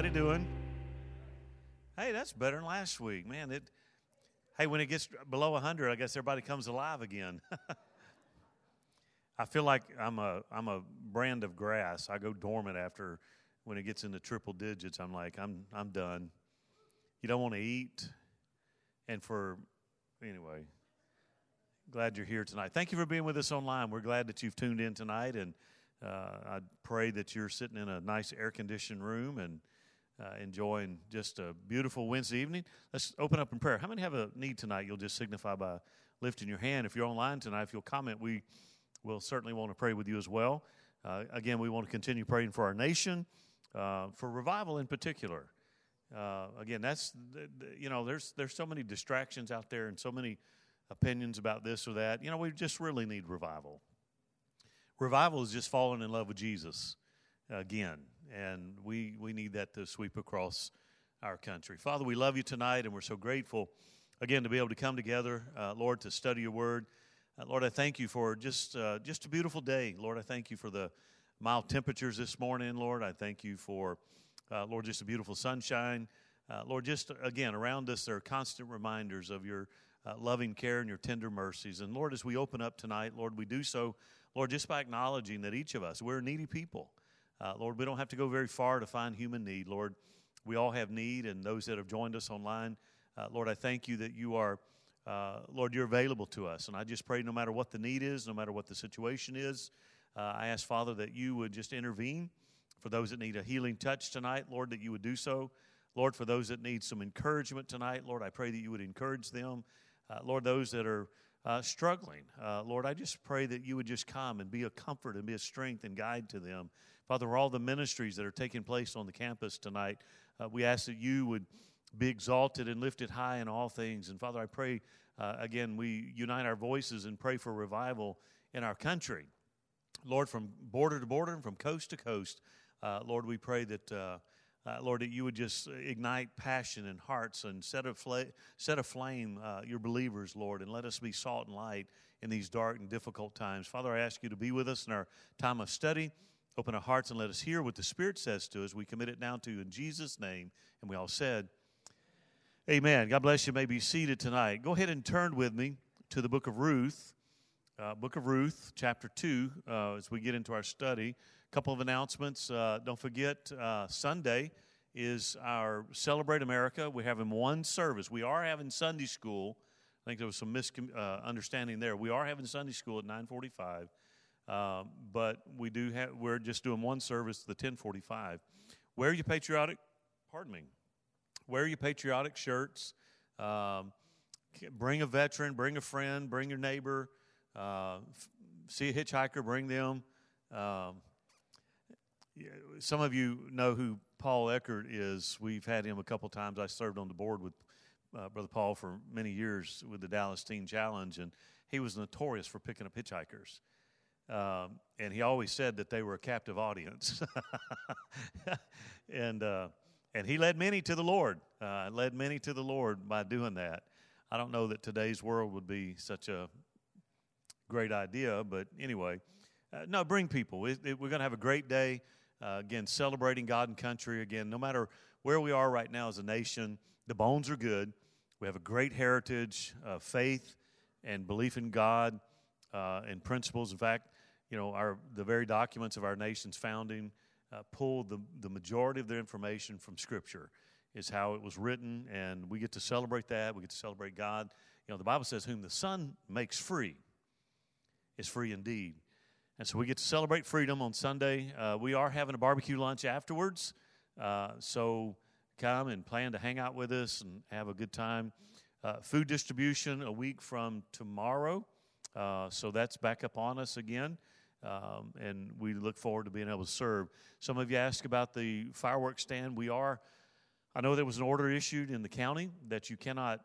Everybody doing? Hey, that's better than last week, man. It. Hey, when it gets below 100, I guess everybody comes alive again. I feel like I'm a I'm a brand of grass. I go dormant after when it gets into triple digits. I'm like I'm I'm done. You don't want to eat, and for anyway. Glad you're here tonight. Thank you for being with us online. We're glad that you've tuned in tonight, and uh, I pray that you're sitting in a nice air conditioned room and uh, enjoying just a beautiful Wednesday evening. Let's open up in prayer. How many have a need tonight? You'll just signify by lifting your hand. If you're online tonight, if you'll comment, we will certainly want to pray with you as well. Uh, again, we want to continue praying for our nation, uh, for revival in particular. Uh, again, that's you know, there's there's so many distractions out there and so many opinions about this or that. You know, we just really need revival. Revival is just falling in love with Jesus again, and we, we need that to sweep across our country. Father, we love you tonight, and we're so grateful again to be able to come together, uh, Lord, to study your word. Uh, Lord, I thank you for just uh, just a beautiful day. Lord, I thank you for the mild temperatures this morning. Lord, I thank you for uh, Lord just a beautiful sunshine. Uh, Lord, just again around us there are constant reminders of your uh, loving care and your tender mercies. And Lord, as we open up tonight, Lord, we do so, Lord, just by acknowledging that each of us, we're needy people. Uh, Lord, we don't have to go very far to find human need. Lord, we all have need, and those that have joined us online, uh, Lord, I thank you that you are, uh, Lord, you're available to us. And I just pray no matter what the need is, no matter what the situation is, uh, I ask, Father, that you would just intervene for those that need a healing touch tonight, Lord, that you would do so. Lord, for those that need some encouragement tonight, Lord, I pray that you would encourage them. Uh, Lord, those that are uh, struggling, uh, Lord, I just pray that you would just come and be a comfort and be a strength and guide to them. Father, all the ministries that are taking place on the campus tonight, uh, we ask that you would be exalted and lifted high in all things. And Father, I pray, uh, again, we unite our voices and pray for revival in our country. Lord, from border to border and from coast to coast, uh, Lord, we pray that uh, Lord, that you would just ignite passion in hearts and set, afl- set aflame uh, your believers, Lord, and let us be salt and light in these dark and difficult times. Father, I ask you to be with us in our time of study. Open our hearts and let us hear what the Spirit says to us. We commit it now to you in Jesus' name. And we all said, Amen. God bless you. you may be seated tonight. Go ahead and turn with me to the book of Ruth. Uh, book of Ruth, chapter 2, uh, as we get into our study couple of announcements. Uh, don't forget, uh, Sunday is our Celebrate America. We're having one service. We are having Sunday school. I think there was some misunderstanding uh, there. We are having Sunday school at 945. Uh, but we do have, we're just doing one service, the 1045. Wear your patriotic, pardon me, wear your patriotic shirts. Um, bring a veteran, bring a friend, bring your neighbor. Uh, see a hitchhiker, bring them. Um, some of you know who Paul Eckert is. We've had him a couple times. I served on the board with uh, Brother Paul for many years with the Dallas Teen Challenge, and he was notorious for picking up hitchhikers. Um, and he always said that they were a captive audience. and, uh, and he led many to the Lord, uh, led many to the Lord by doing that. I don't know that today's world would be such a great idea, but anyway, uh, no, bring people. It, it, we're going to have a great day. Uh, again, celebrating God and country. Again, no matter where we are right now as a nation, the bones are good. We have a great heritage, of faith, and belief in God uh, and principles. In fact, you know, our the very documents of our nation's founding uh, pulled the, the majority of their information from Scripture, is how it was written, and we get to celebrate that. We get to celebrate God. You know, the Bible says, "Whom the Son makes free is free indeed." And so we get to celebrate freedom on Sunday. Uh, we are having a barbecue lunch afterwards. Uh, so come and plan to hang out with us and have a good time. Uh, food distribution a week from tomorrow. Uh, so that's back up on us again. Um, and we look forward to being able to serve. Some of you asked about the fireworks stand. We are, I know there was an order issued in the county that you cannot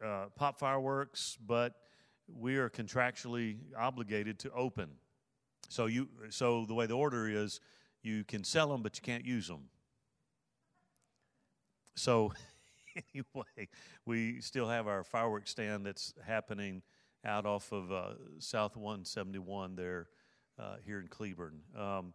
uh, pop fireworks, but we are contractually obligated to open so you so the way the order is, you can sell them, but you can't use them. So anyway, we still have our fireworks stand that's happening out off of uh, South 171 there uh, here in Cleburne. Um,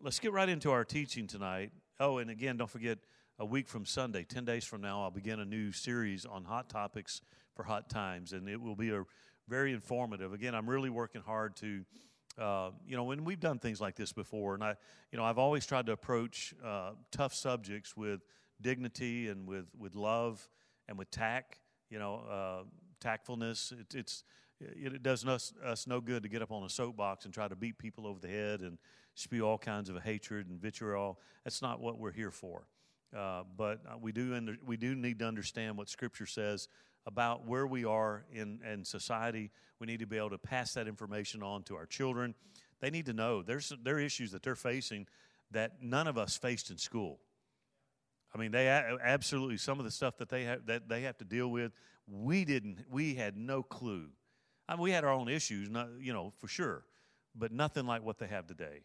let's get right into our teaching tonight. Oh, and again, don't forget, a week from Sunday, 10 days from now, I'll begin a new series on hot topics for hot times, and it will be a very informative. Again, I'm really working hard to, uh, you know, when we've done things like this before, and I, you know, I've always tried to approach uh, tough subjects with dignity and with, with love and with tact, you know, uh, tactfulness. It, it's, it does us, us no good to get up on a soapbox and try to beat people over the head and spew all kinds of hatred and vitriol. That's not what we're here for. Uh, but uh, we do under, we do need to understand what Scripture says about where we are in, in society. We need to be able to pass that information on to our children. They need to know there's there are issues that they're facing that none of us faced in school. I mean, they absolutely some of the stuff that they have that they have to deal with. We didn't. We had no clue. I mean, we had our own issues, not, you know, for sure, but nothing like what they have today.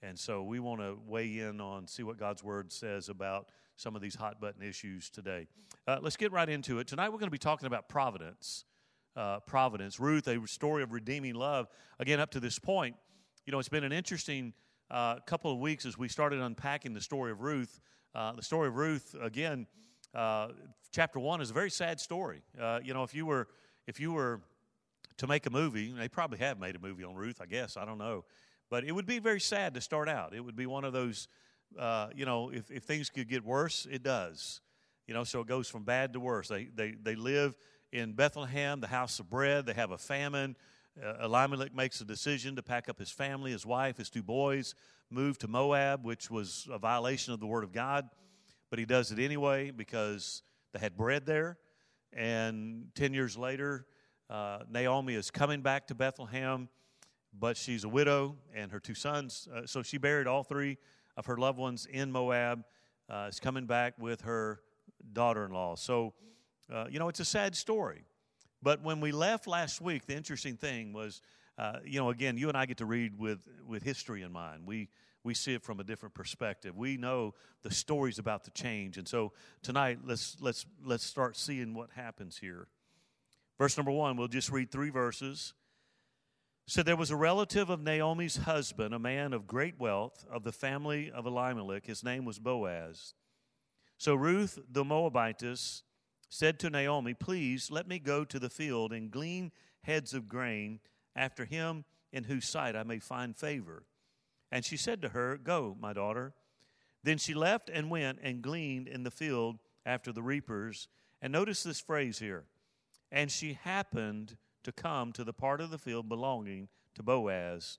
And so we want to weigh in on see what God's word says about some of these hot button issues today. Uh, let's get right into it. Tonight we're going to be talking about providence. Uh, providence. Ruth, a story of redeeming love. Again, up to this point, you know, it's been an interesting uh, couple of weeks as we started unpacking the story of Ruth. Uh, the story of Ruth, again, uh, chapter one is a very sad story. Uh, you know, if you were if you were to make a movie, they probably have made a movie on Ruth, I guess. I don't know. But it would be very sad to start out. It would be one of those uh, you know, if, if things could get worse, it does. You know, so it goes from bad to worse. They, they, they live in Bethlehem, the house of bread. They have a famine. Uh, Elimelech makes a decision to pack up his family, his wife, his two boys, move to Moab, which was a violation of the word of God. But he does it anyway because they had bread there. And 10 years later, uh, Naomi is coming back to Bethlehem, but she's a widow and her two sons. Uh, so she buried all three of her loved ones in Moab. Uh, is coming back with her daughter in law. So, uh, you know, it's a sad story. But when we left last week, the interesting thing was, uh, you know, again, you and I get to read with, with history in mind. We, we see it from a different perspective. We know the stories about the change. And so tonight, let's, let's, let's start seeing what happens here. Verse number one, we'll just read three verses. So there was a relative of Naomi's husband, a man of great wealth, of the family of Elimelech. His name was Boaz. So Ruth the Moabitess said to Naomi, Please let me go to the field and glean heads of grain after him in whose sight I may find favor. And she said to her, Go, my daughter. Then she left and went and gleaned in the field after the reapers. And notice this phrase here. And she happened to come to the part of the field belonging to Boaz,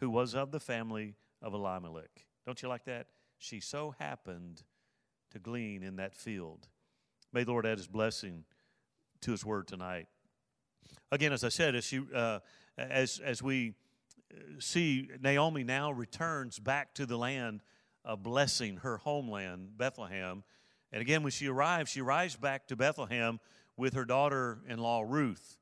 who was of the family of Elimelech. Don't you like that? She so happened to glean in that field. May the Lord add his blessing to his word tonight. Again, as I said, as, she, uh, as, as we uh, see Naomi now returns back to the land of blessing, her homeland, Bethlehem. And again, when she arrives, she arrives back to Bethlehem with her daughter in law, Ruth.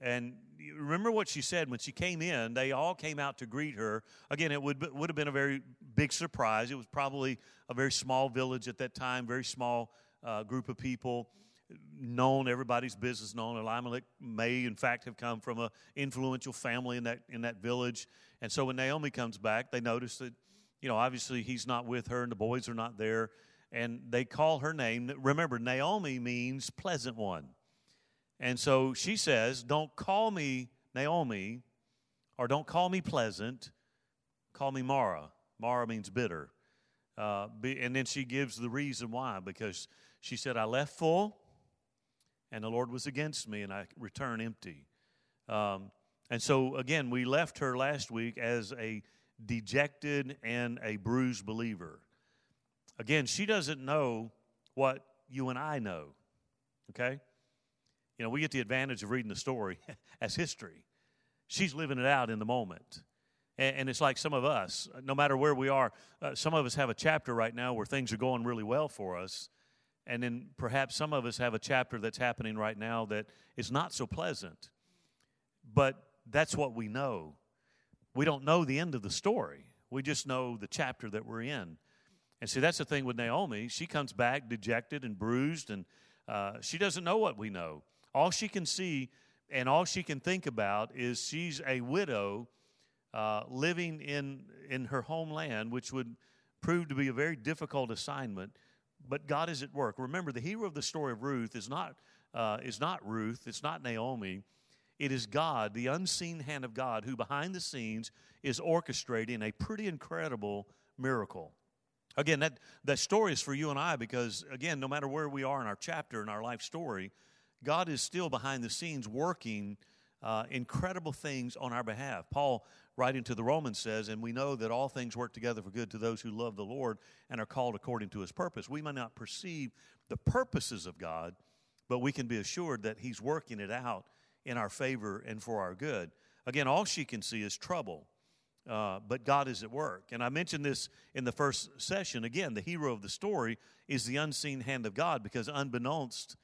And remember what she said when she came in, they all came out to greet her. Again, it would, would have been a very big surprise. It was probably a very small village at that time, very small uh, group of people known everybody's business known. Elimelech may in fact have come from an influential family in that in that village. And so when naomi comes back they notice that you know obviously he's not with her and the boys are not there. And they call her name. Remember naomi means pleasant one and so she says, Don't call me Naomi, or don't call me pleasant, call me Mara. Mara means bitter. Uh, and then she gives the reason why, because she said, I left full, and the Lord was against me, and I return empty. Um, and so, again, we left her last week as a dejected and a bruised believer. Again, she doesn't know what you and I know, okay? You know, we get the advantage of reading the story as history. She's living it out in the moment. And, and it's like some of us, no matter where we are, uh, some of us have a chapter right now where things are going really well for us. And then perhaps some of us have a chapter that's happening right now that is not so pleasant. But that's what we know. We don't know the end of the story, we just know the chapter that we're in. And see, that's the thing with Naomi. She comes back dejected and bruised, and uh, she doesn't know what we know. All she can see and all she can think about is she's a widow uh, living in, in her homeland, which would prove to be a very difficult assignment, but God is at work. Remember, the hero of the story of Ruth is not, uh, is not Ruth, it's not Naomi. It is God, the unseen hand of God, who behind the scenes is orchestrating a pretty incredible miracle. Again, that, that story is for you and I because, again, no matter where we are in our chapter, in our life story, God is still behind the scenes working uh, incredible things on our behalf. Paul, writing to the Romans, says, And we know that all things work together for good to those who love the Lord and are called according to his purpose. We may not perceive the purposes of God, but we can be assured that he's working it out in our favor and for our good. Again, all she can see is trouble. Uh, but God is at work. And I mentioned this in the first session. Again, the hero of the story is the unseen hand of God because unbeknownst,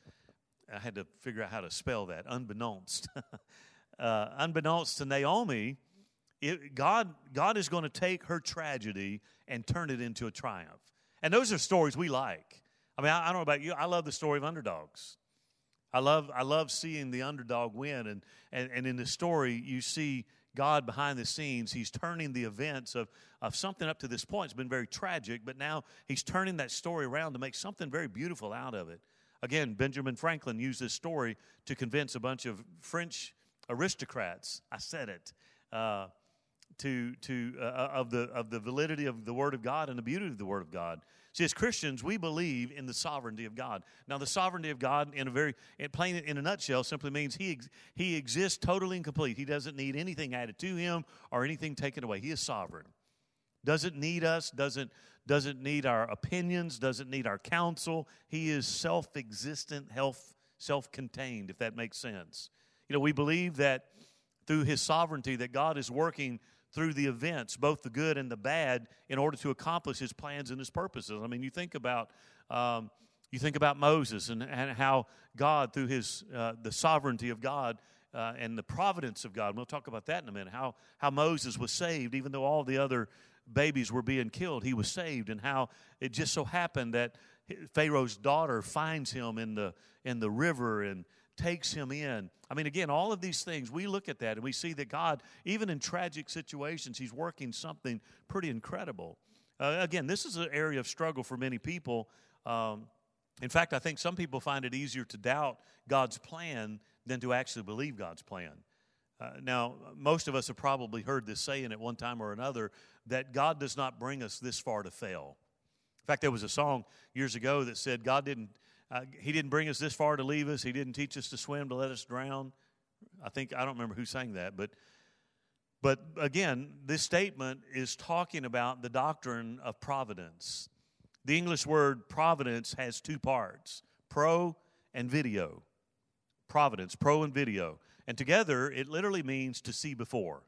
I had to figure out how to spell that, unbeknownst. uh, unbeknownst to Naomi, it, God, God is going to take her tragedy and turn it into a triumph. And those are stories we like. I mean, I, I don't know about you, I love the story of underdogs. I love, I love seeing the underdog win. And, and, and in the story, you see God behind the scenes. He's turning the events of, of something up to this point. It's been very tragic, but now he's turning that story around to make something very beautiful out of it. Again, Benjamin Franklin used this story to convince a bunch of French aristocrats. I said it. Uh, to, to uh, of, the, of the validity of the Word of God and the beauty of the Word of God. See, as Christians, we believe in the sovereignty of God. Now, the sovereignty of God, in a very in plain in a nutshell, simply means He He exists totally and complete. He doesn't need anything added to Him or anything taken away. He is sovereign. Doesn't need us. Doesn't doesn't need our opinions. Doesn't need our counsel. He is self-existent, health, self-contained. If that makes sense. You know, we believe that through His sovereignty, that God is working through the events, both the good and the bad, in order to accomplish his plans and his purposes. I mean, you think about. Um, you think about Moses and, and how God, through his uh, the sovereignty of God uh, and the providence of God, we'll talk about that in a minute. How how Moses was saved, even though all the other babies were being killed, he was saved, and how it just so happened that Pharaoh's daughter finds him in the in the river and takes him in. I mean, again, all of these things, we look at that and we see that God, even in tragic situations, He's working something pretty incredible. Uh, again, this is an area of struggle for many people. Um, in fact, I think some people find it easier to doubt God's plan than to actually believe God's plan. Uh, now, most of us have probably heard this saying at one time or another that God does not bring us this far to fail. In fact, there was a song years ago that said God didn't uh, he didn't bring us this far to leave us. He didn't teach us to swim to let us drown. I think I don't remember who sang that, but but again, this statement is talking about the doctrine of providence. The English word providence has two parts: pro and video. Providence, pro and video, and together it literally means to see before.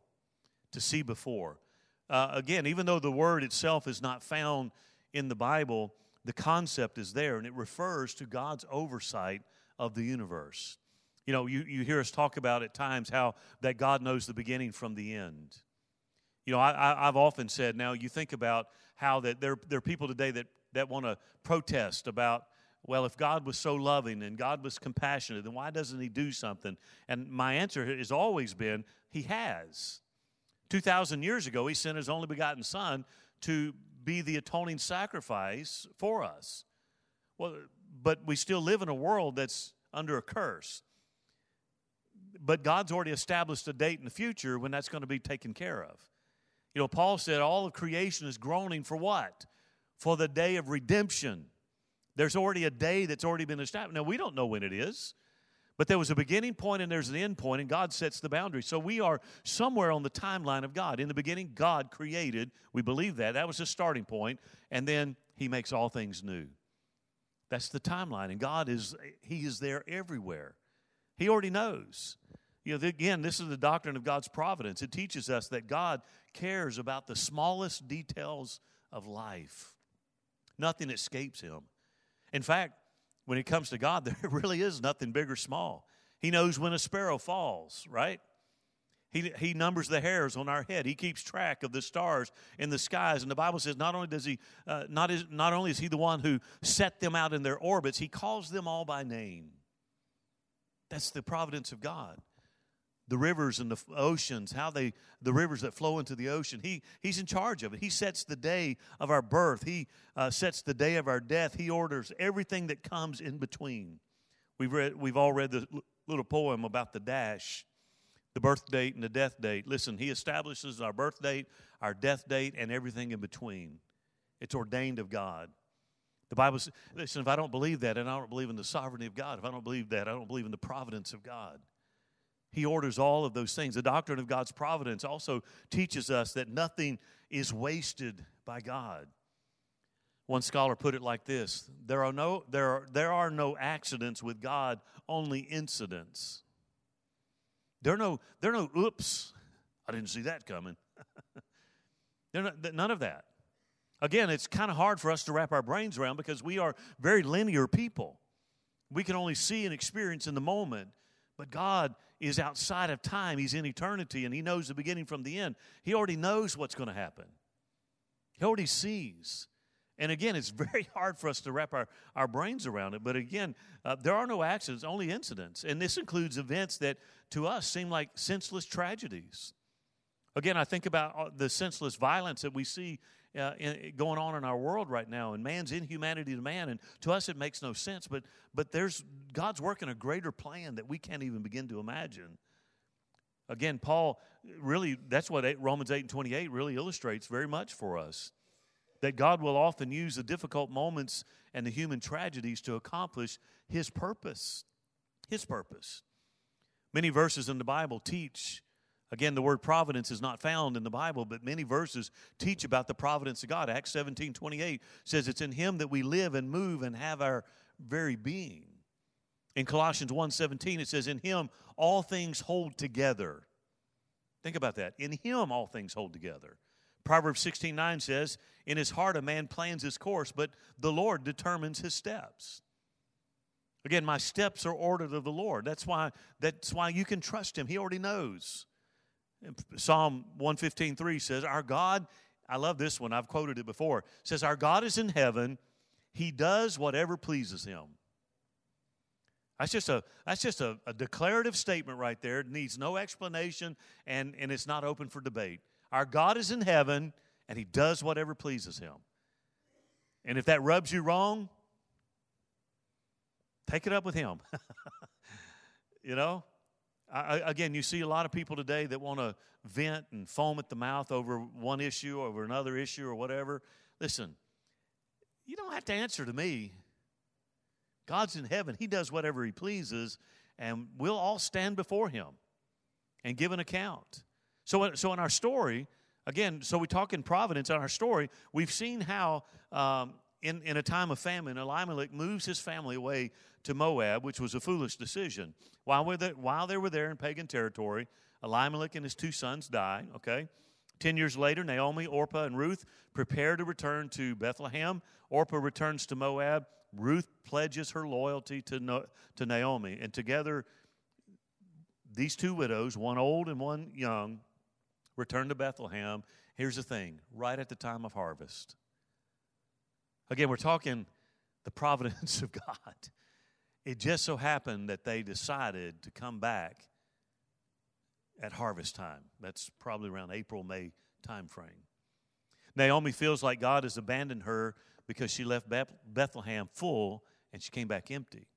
To see before. Uh, again, even though the word itself is not found in the Bible, the concept is there, and it refers to God's oversight of the universe. You know, you, you hear us talk about at times how that God knows the beginning from the end. You know, I, I've often said, now you think about how that there, there are people today that, that want to protest about, well, if God was so loving and God was compassionate, then why doesn't He do something? And my answer has always been, He has. 2,000 years ago, He sent His only begotten Son to be the atoning sacrifice for us. Well, but we still live in a world that's under a curse. But God's already established a date in the future when that's going to be taken care of. You know, Paul said all of creation is groaning for what? For the day of redemption. There's already a day that's already been established. Now, we don't know when it is. But there was a beginning point and there's an end point, and God sets the boundary. So we are somewhere on the timeline of God. In the beginning, God created. We believe that. That was the starting point. And then He makes all things new. That's the timeline. And God is, He is there everywhere. He already knows. You know, again, this is the doctrine of God's providence. It teaches us that God cares about the smallest details of life. Nothing escapes Him. In fact, when it comes to God, there really is nothing big or small. He knows when a sparrow falls, right? He, he numbers the hairs on our head. He keeps track of the stars in the skies. And the Bible says not only does he uh, not, is, not only is he the one who set them out in their orbits, he calls them all by name. That's the providence of God. The rivers and the oceans, how they the rivers that flow into the ocean. He he's in charge of it. He sets the day of our birth. He uh, sets the day of our death. He orders everything that comes in between. We've read we've all read the little poem about the dash, the birth date and the death date. Listen, he establishes our birth date, our death date, and everything in between. It's ordained of God. The Bible says, listen, if I don't believe that, and I don't believe in the sovereignty of God, if I don't believe that, I don't believe in the providence of God. He orders all of those things. The doctrine of God's providence also teaches us that nothing is wasted by God. One scholar put it like this there are no, there are, there are no accidents with God, only incidents. There are no, there are no oops, I didn't see that coming. there not, none of that. Again, it's kind of hard for us to wrap our brains around because we are very linear people. We can only see and experience in the moment. But God is outside of time. He's in eternity and He knows the beginning from the end. He already knows what's going to happen, He already sees. And again, it's very hard for us to wrap our, our brains around it. But again, uh, there are no accidents, only incidents. And this includes events that to us seem like senseless tragedies. Again, I think about the senseless violence that we see uh, in, going on in our world right now and man's inhumanity to man and to us it makes no sense but but there's god's working a greater plan that we can't even begin to imagine. Again paul really that's what romans 8 and 28 really illustrates very much for us that god will often use the difficult moments and the human tragedies to accomplish his purpose his purpose. Many verses in the bible teach Again, the word providence is not found in the Bible, but many verses teach about the providence of God. Acts 17 28 says it's in Him that we live and move and have our very being. In Colossians 1 17, it says, In Him all things hold together. Think about that. In Him all things hold together. Proverbs 16 9 says, In his heart a man plans his course, but the Lord determines his steps. Again, my steps are ordered of the Lord. That's why, that's why you can trust him. He already knows. Psalm 115.3 says, Our God, I love this one, I've quoted it before, says, Our God is in heaven, He does whatever pleases Him. That's just a that's just a, a, declarative statement right there. It needs no explanation and, and it's not open for debate. Our God is in heaven and he does whatever pleases him. And if that rubs you wrong, take it up with him. you know? I, again, you see a lot of people today that want to vent and foam at the mouth over one issue, over another issue, or whatever. Listen, you don't have to answer to me. God's in heaven, He does whatever He pleases, and we'll all stand before Him and give an account. So, so in our story, again, so we talk in providence in our story, we've seen how um, in, in a time of famine, Elimelech moves his family away to Moab, which was a foolish decision. While, we're there, while they were there in pagan territory, Elimelech and his two sons die, okay? Ten years later, Naomi, Orpah, and Ruth prepare to return to Bethlehem. Orpah returns to Moab. Ruth pledges her loyalty to, no, to Naomi. And together, these two widows, one old and one young, return to Bethlehem. Here's the thing right at the time of harvest. Again, we're talking the providence of God. It just so happened that they decided to come back at harvest time. That's probably around April, May time frame. Naomi feels like God has abandoned her because she left Bethlehem full and she came back empty.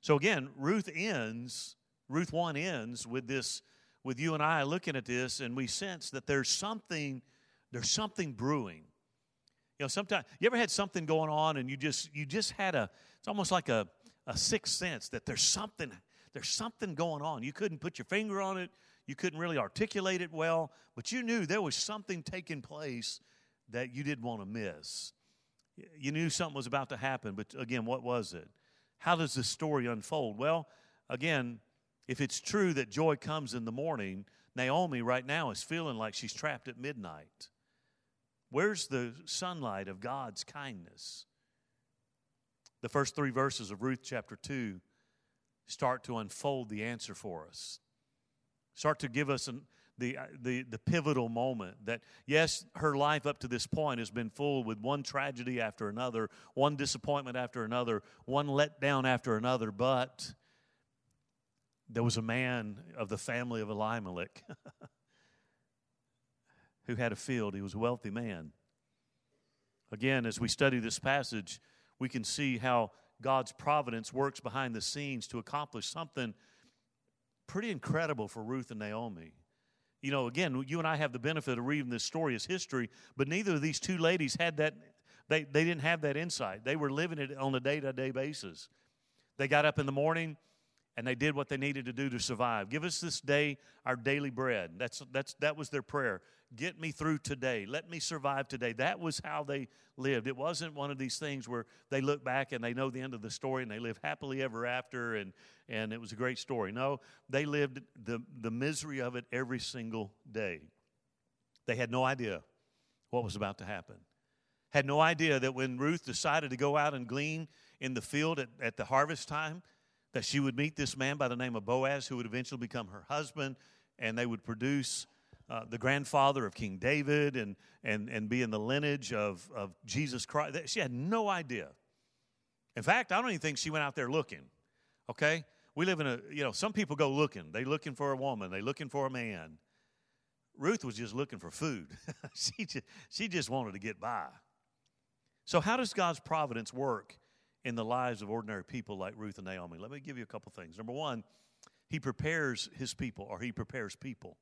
So again, Ruth ends, Ruth 1 ends with this, with you and I looking at this, and we sense that there's something, there's something brewing. You know, sometimes you ever had something going on and you just you just had a it's almost like a, a sixth sense that there's something there's something going on. You couldn't put your finger on it, you couldn't really articulate it well, but you knew there was something taking place that you didn't want to miss. You knew something was about to happen, but again, what was it? How does this story unfold? Well, again, if it's true that joy comes in the morning, Naomi right now is feeling like she's trapped at midnight. Where's the sunlight of God's kindness? The first three verses of Ruth chapter 2 start to unfold the answer for us. Start to give us an, the, uh, the, the pivotal moment that, yes, her life up to this point has been full with one tragedy after another, one disappointment after another, one letdown after another, but there was a man of the family of Elimelech who had a field. He was a wealthy man. Again, as we study this passage, we can see how God's providence works behind the scenes to accomplish something pretty incredible for Ruth and Naomi. You know, again, you and I have the benefit of reading this story as history, but neither of these two ladies had that, they, they didn't have that insight. They were living it on a day to day basis. They got up in the morning and they did what they needed to do to survive. Give us this day our daily bread. That's, that's, that was their prayer. Get me through today. Let me survive today. That was how they lived. It wasn't one of these things where they look back and they know the end of the story and they live happily ever after and, and it was a great story. No, they lived the, the misery of it every single day. They had no idea what was about to happen. Had no idea that when Ruth decided to go out and glean in the field at, at the harvest time, that she would meet this man by the name of Boaz, who would eventually become her husband, and they would produce uh, the grandfather of King David and, and, and be in the lineage of, of Jesus Christ. She had no idea. In fact, I don't even think she went out there looking. Okay? We live in a, you know, some people go looking. They looking for a woman, they looking for a man. Ruth was just looking for food. she, just, she just wanted to get by. So, how does God's providence work in the lives of ordinary people like Ruth and Naomi? Let me give you a couple things. Number one, He prepares His people, or He prepares people.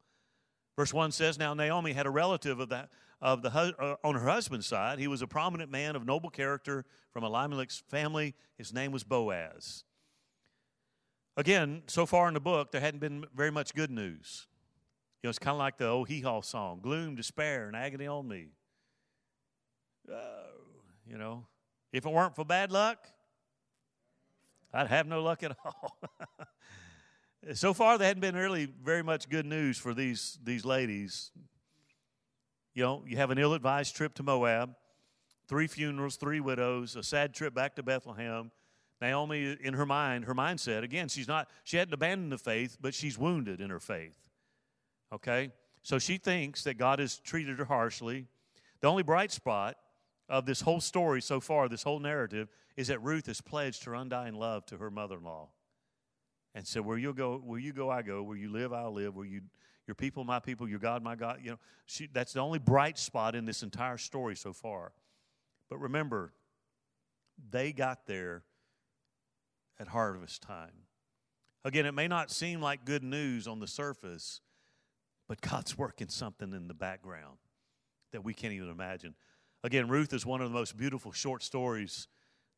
Verse 1 says, Now Naomi had a relative of, the, of the, uh, on her husband's side. He was a prominent man of noble character from Elimelech's family. His name was Boaz. Again, so far in the book, there hadn't been very much good news. You know, it's kind of like the old hee haw song gloom, despair, and agony on me. Uh, you know, if it weren't for bad luck, I'd have no luck at all. so far, there hadn't been really very much good news for these, these ladies. You know, you have an ill advised trip to Moab, three funerals, three widows, a sad trip back to Bethlehem. Naomi, in her mind, her mindset, again, she's not, she hadn't abandoned the faith, but she's wounded in her faith. Okay? So she thinks that God has treated her harshly. The only bright spot of this whole story so far, this whole narrative, is that Ruth has pledged her undying love to her mother in law and said, Where you go, where you go, I go. Where you live, I'll live. Where you your people, my people, your God, my God. You know, she, that's the only bright spot in this entire story so far. But remember, they got there at harvest time. Again, it may not seem like good news on the surface, but God's working something in the background that we can't even imagine. Again, Ruth is one of the most beautiful short stories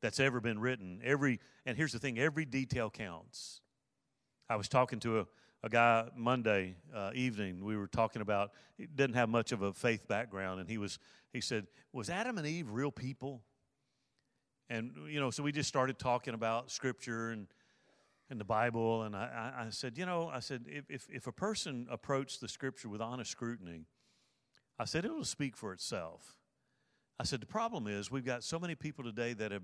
that's ever been written. Every and here's the thing, every detail counts. I was talking to a, a guy Monday uh, evening. We were talking about he didn't have much of a faith background, and he was he said, "Was Adam and Eve real people?" And you know, so we just started talking about Scripture and and the Bible, and I, I said, you know, I said if, if if a person approached the Scripture with honest scrutiny, I said it will speak for itself. I said the problem is we've got so many people today that have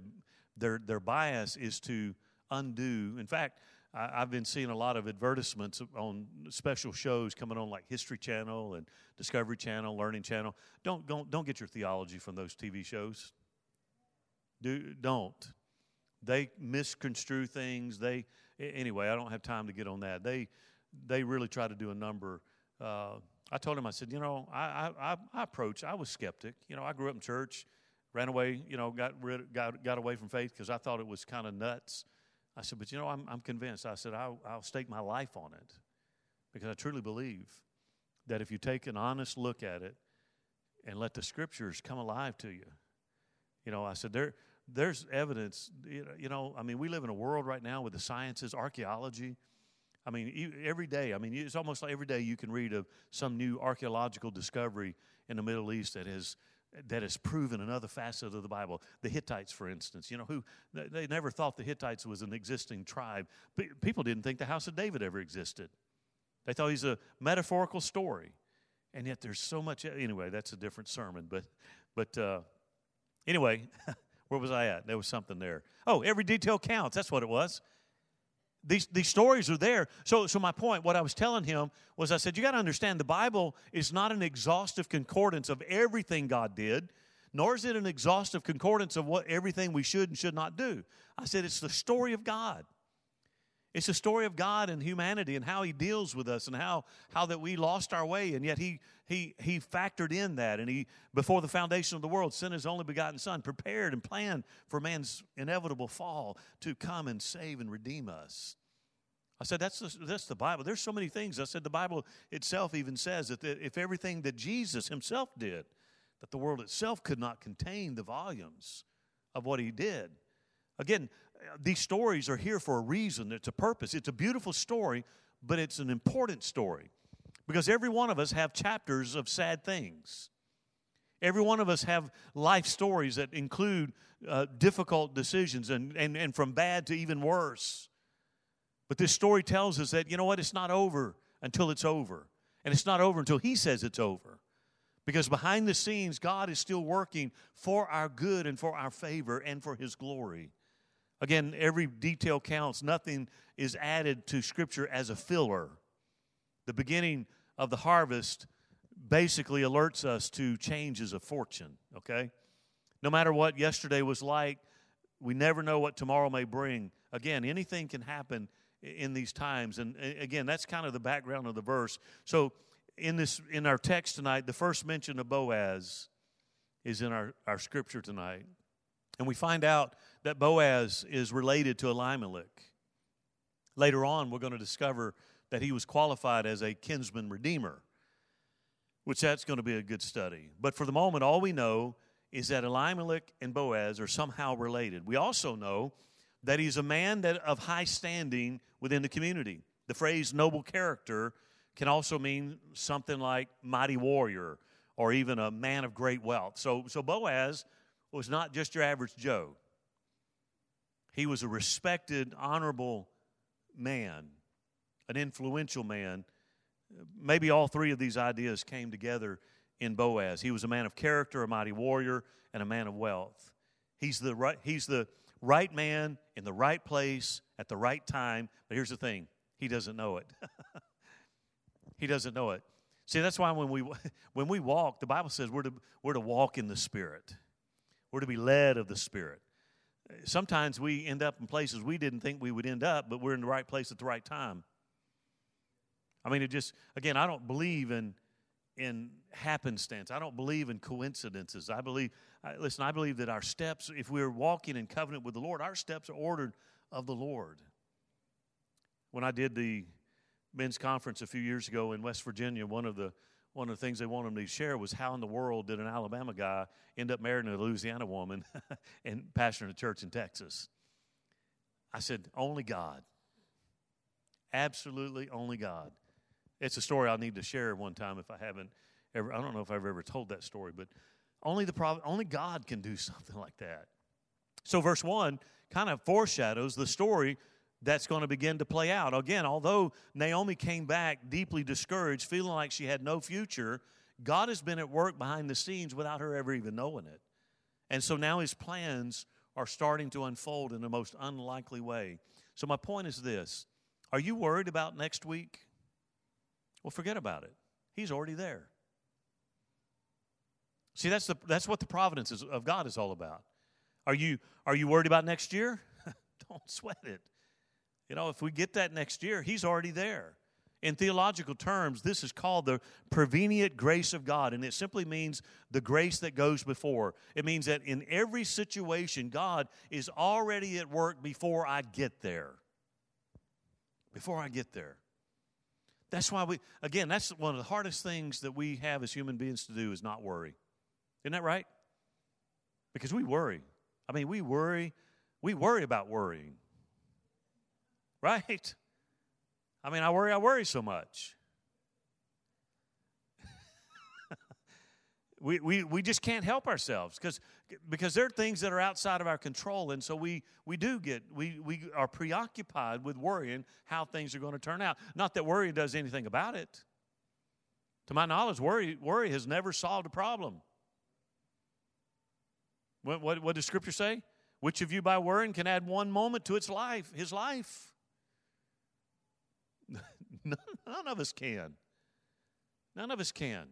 their their bias is to undo. In fact, I, have been seeing a lot of advertisements on special shows coming on like History Channel and Discovery Channel, Learning Channel. Don't don't don't get your theology from those TV shows. Do don't. They misconstrue things. They anyway. I don't have time to get on that. They they really try to do a number. Uh, I told him. I said, you know, I I I approach. I was skeptic. You know, I grew up in church, ran away. You know, got rid got got away from faith because I thought it was kind of nuts I said, but you know, I'm, I'm convinced. I said, I'll, I'll stake my life on it because I truly believe that if you take an honest look at it and let the scriptures come alive to you, you know, I said, there, there's evidence, you know, I mean, we live in a world right now with the sciences, archaeology. I mean, every day, I mean, it's almost like every day you can read of some new archaeological discovery in the Middle East that has that has proven another facet of the Bible. The Hittites, for instance, you know, who they never thought the Hittites was an existing tribe. People didn't think the house of David ever existed. They thought he's a metaphorical story, and yet there's so much. Anyway, that's a different sermon. But, but uh, anyway, where was I at? There was something there. Oh, every detail counts. That's what it was these, these stories are there. So, so my point, what I was telling him was I said, you got to understand the Bible is not an exhaustive concordance of everything God did, nor is it an exhaustive concordance of what everything we should and should not do. I said, it's the story of God. It's a story of God and humanity and how He deals with us and how, how that we lost our way and yet He He He factored in that and He before the foundation of the world sent His only begotten Son, prepared and planned for man's inevitable fall to come and save and redeem us. I said that's the, that's the Bible. There's so many things. I said the Bible itself even says that if everything that Jesus Himself did, that the world itself could not contain the volumes of what He did. Again, these stories are here for a reason. It's a purpose. It's a beautiful story, but it's an important story because every one of us have chapters of sad things. Every one of us have life stories that include uh, difficult decisions and, and, and from bad to even worse. But this story tells us that, you know what, it's not over until it's over. And it's not over until He says it's over. Because behind the scenes, God is still working for our good and for our favor and for His glory. Again, every detail counts. Nothing is added to Scripture as a filler. The beginning of the harvest basically alerts us to changes of fortune, okay? No matter what yesterday was like, we never know what tomorrow may bring. Again, anything can happen in these times. And again, that's kind of the background of the verse. So in this in our text tonight, the first mention of Boaz is in our, our scripture tonight. And we find out that Boaz is related to Elimelech. Later on, we're going to discover that he was qualified as a kinsman redeemer, which that's going to be a good study. But for the moment, all we know is that Elimelech and Boaz are somehow related. We also know that he's a man that of high standing within the community. The phrase noble character can also mean something like mighty warrior or even a man of great wealth. So, so Boaz was not just your average Joe. He was a respected, honorable man, an influential man. Maybe all three of these ideas came together in Boaz. He was a man of character, a mighty warrior, and a man of wealth. He's the right, he's the right man in the right place at the right time. But here's the thing he doesn't know it. he doesn't know it. See, that's why when we, when we walk, the Bible says we're to, we're to walk in the Spirit. We're to be led of the Spirit. Sometimes we end up in places we didn't think we would end up, but we're in the right place at the right time. I mean, it just, again, I don't believe in, in happenstance. I don't believe in coincidences. I believe, listen, I believe that our steps, if we're walking in covenant with the Lord, our steps are ordered of the Lord. When I did the men's conference a few years ago in West Virginia, one of the one of the things they wanted me to share was how in the world did an Alabama guy end up marrying a Louisiana woman and pastoring a church in Texas? I said, only God. Absolutely only God. It's a story I need to share one time if I haven't ever. I don't know if I've ever told that story, but only the only God can do something like that. So verse one kind of foreshadows the story that's going to begin to play out. Again, although Naomi came back deeply discouraged, feeling like she had no future, God has been at work behind the scenes without her ever even knowing it. And so now his plans are starting to unfold in the most unlikely way. So, my point is this Are you worried about next week? Well, forget about it. He's already there. See, that's, the, that's what the providence of God is all about. Are you, are you worried about next year? Don't sweat it. You know, if we get that next year, He's already there. In theological terms, this is called the prevenient grace of God, and it simply means the grace that goes before. It means that in every situation, God is already at work before I get there. Before I get there. That's why we, again, that's one of the hardest things that we have as human beings to do is not worry. Isn't that right? Because we worry. I mean, we worry, we worry about worrying. Right? I mean, I worry, I worry so much. we, we, we just can't help ourselves because because there are things that are outside of our control and so we, we do get we, we are preoccupied with worrying how things are going to turn out. Not that worry does anything about it. To my knowledge worry, worry has never solved a problem. What, what, what does scripture say? Which of you by worrying can add one moment to its life his life None of us can. None of us can.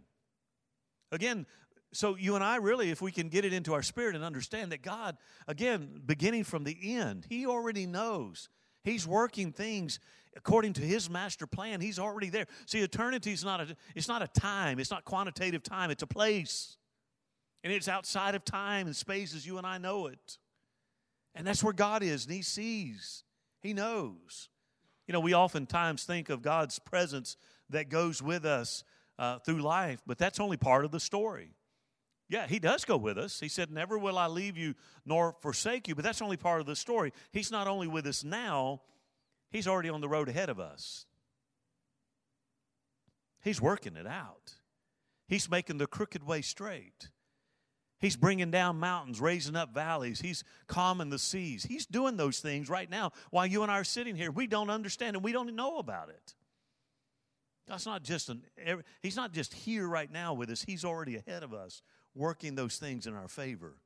Again, so you and I really, if we can get it into our spirit and understand that God, again, beginning from the end, He already knows. He's working things according to his master plan. He's already there. See, eternity is not a it's not a time, it's not quantitative time, it's a place. And it's outside of time and space as you and I know it. And that's where God is, and He sees, He knows. You know, we oftentimes think of God's presence that goes with us uh, through life, but that's only part of the story. Yeah, He does go with us. He said, Never will I leave you nor forsake you, but that's only part of the story. He's not only with us now, He's already on the road ahead of us. He's working it out, He's making the crooked way straight. He's bringing down mountains, raising up valleys. He's calming the seas. He's doing those things right now while you and I are sitting here. We don't understand and we don't know about it. God's not just an, er, He's not just here right now with us. He's already ahead of us, working those things in our favor.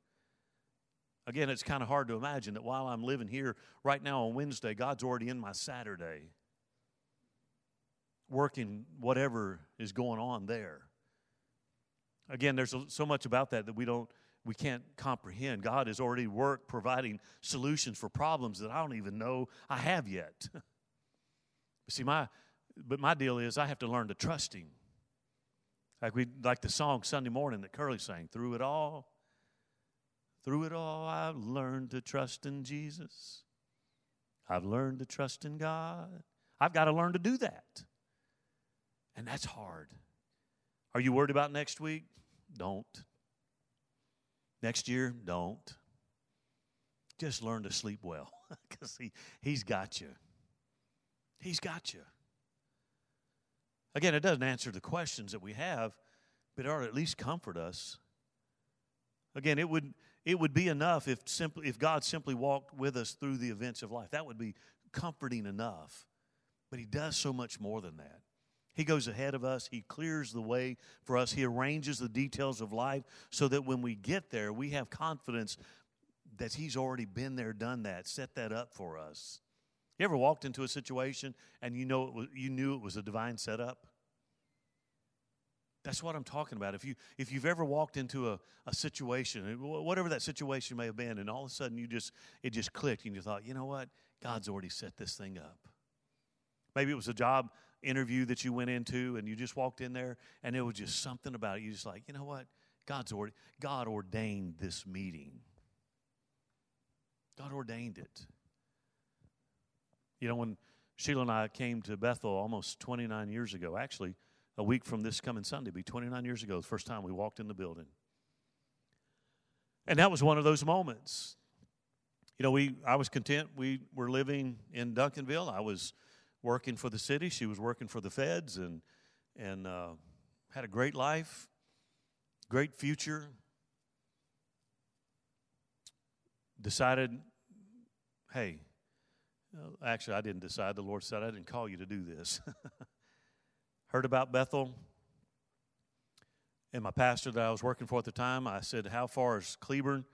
Again, it's kind of hard to imagine that while I'm living here right now on Wednesday, God's already in my Saturday, working whatever is going on there. Again, there's so much about that that we don't we can't comprehend. God has already worked providing solutions for problems that I don't even know I have yet. See, my but my deal is I have to learn to trust Him. Like we like the song Sunday morning that Curly sang. Through it all, through it all, I've learned to trust in Jesus. I've learned to trust in God. I've got to learn to do that. And that's hard. Are you worried about next week? Don't. Next year, don't. Just learn to sleep well because he, He's got you. He's got you. Again, it doesn't answer the questions that we have, but it ought to at least comfort us. Again, it would, it would be enough if, simply, if God simply walked with us through the events of life. That would be comforting enough. But He does so much more than that. He goes ahead of us. He clears the way for us. He arranges the details of life so that when we get there, we have confidence that He's already been there, done that, set that up for us. You ever walked into a situation and you know it was, you knew it was a divine setup? That's what I'm talking about. If you if you've ever walked into a, a situation, eh, whatever that situation may have been, and all of a sudden you just it just clicked and you thought, you know what? God's already set this thing up. Maybe it was a job interview that you went into and you just walked in there and it was just something about it. You just like, you know what? God's already, God ordained this meeting. God ordained it. You know, when Sheila and I came to Bethel almost 29 years ago, actually, a week from this coming Sunday, be 29 years ago, the first time we walked in the building. And that was one of those moments. You know, we I was content. We were living in Duncanville. I was working for the city. She was working for the feds, and and uh, had a great life, great future. Decided, hey, actually, I didn't decide. The Lord said I didn't call you to do this. Heard about Bethel, and my pastor that I was working for at the time, I said, "How far is Cleburne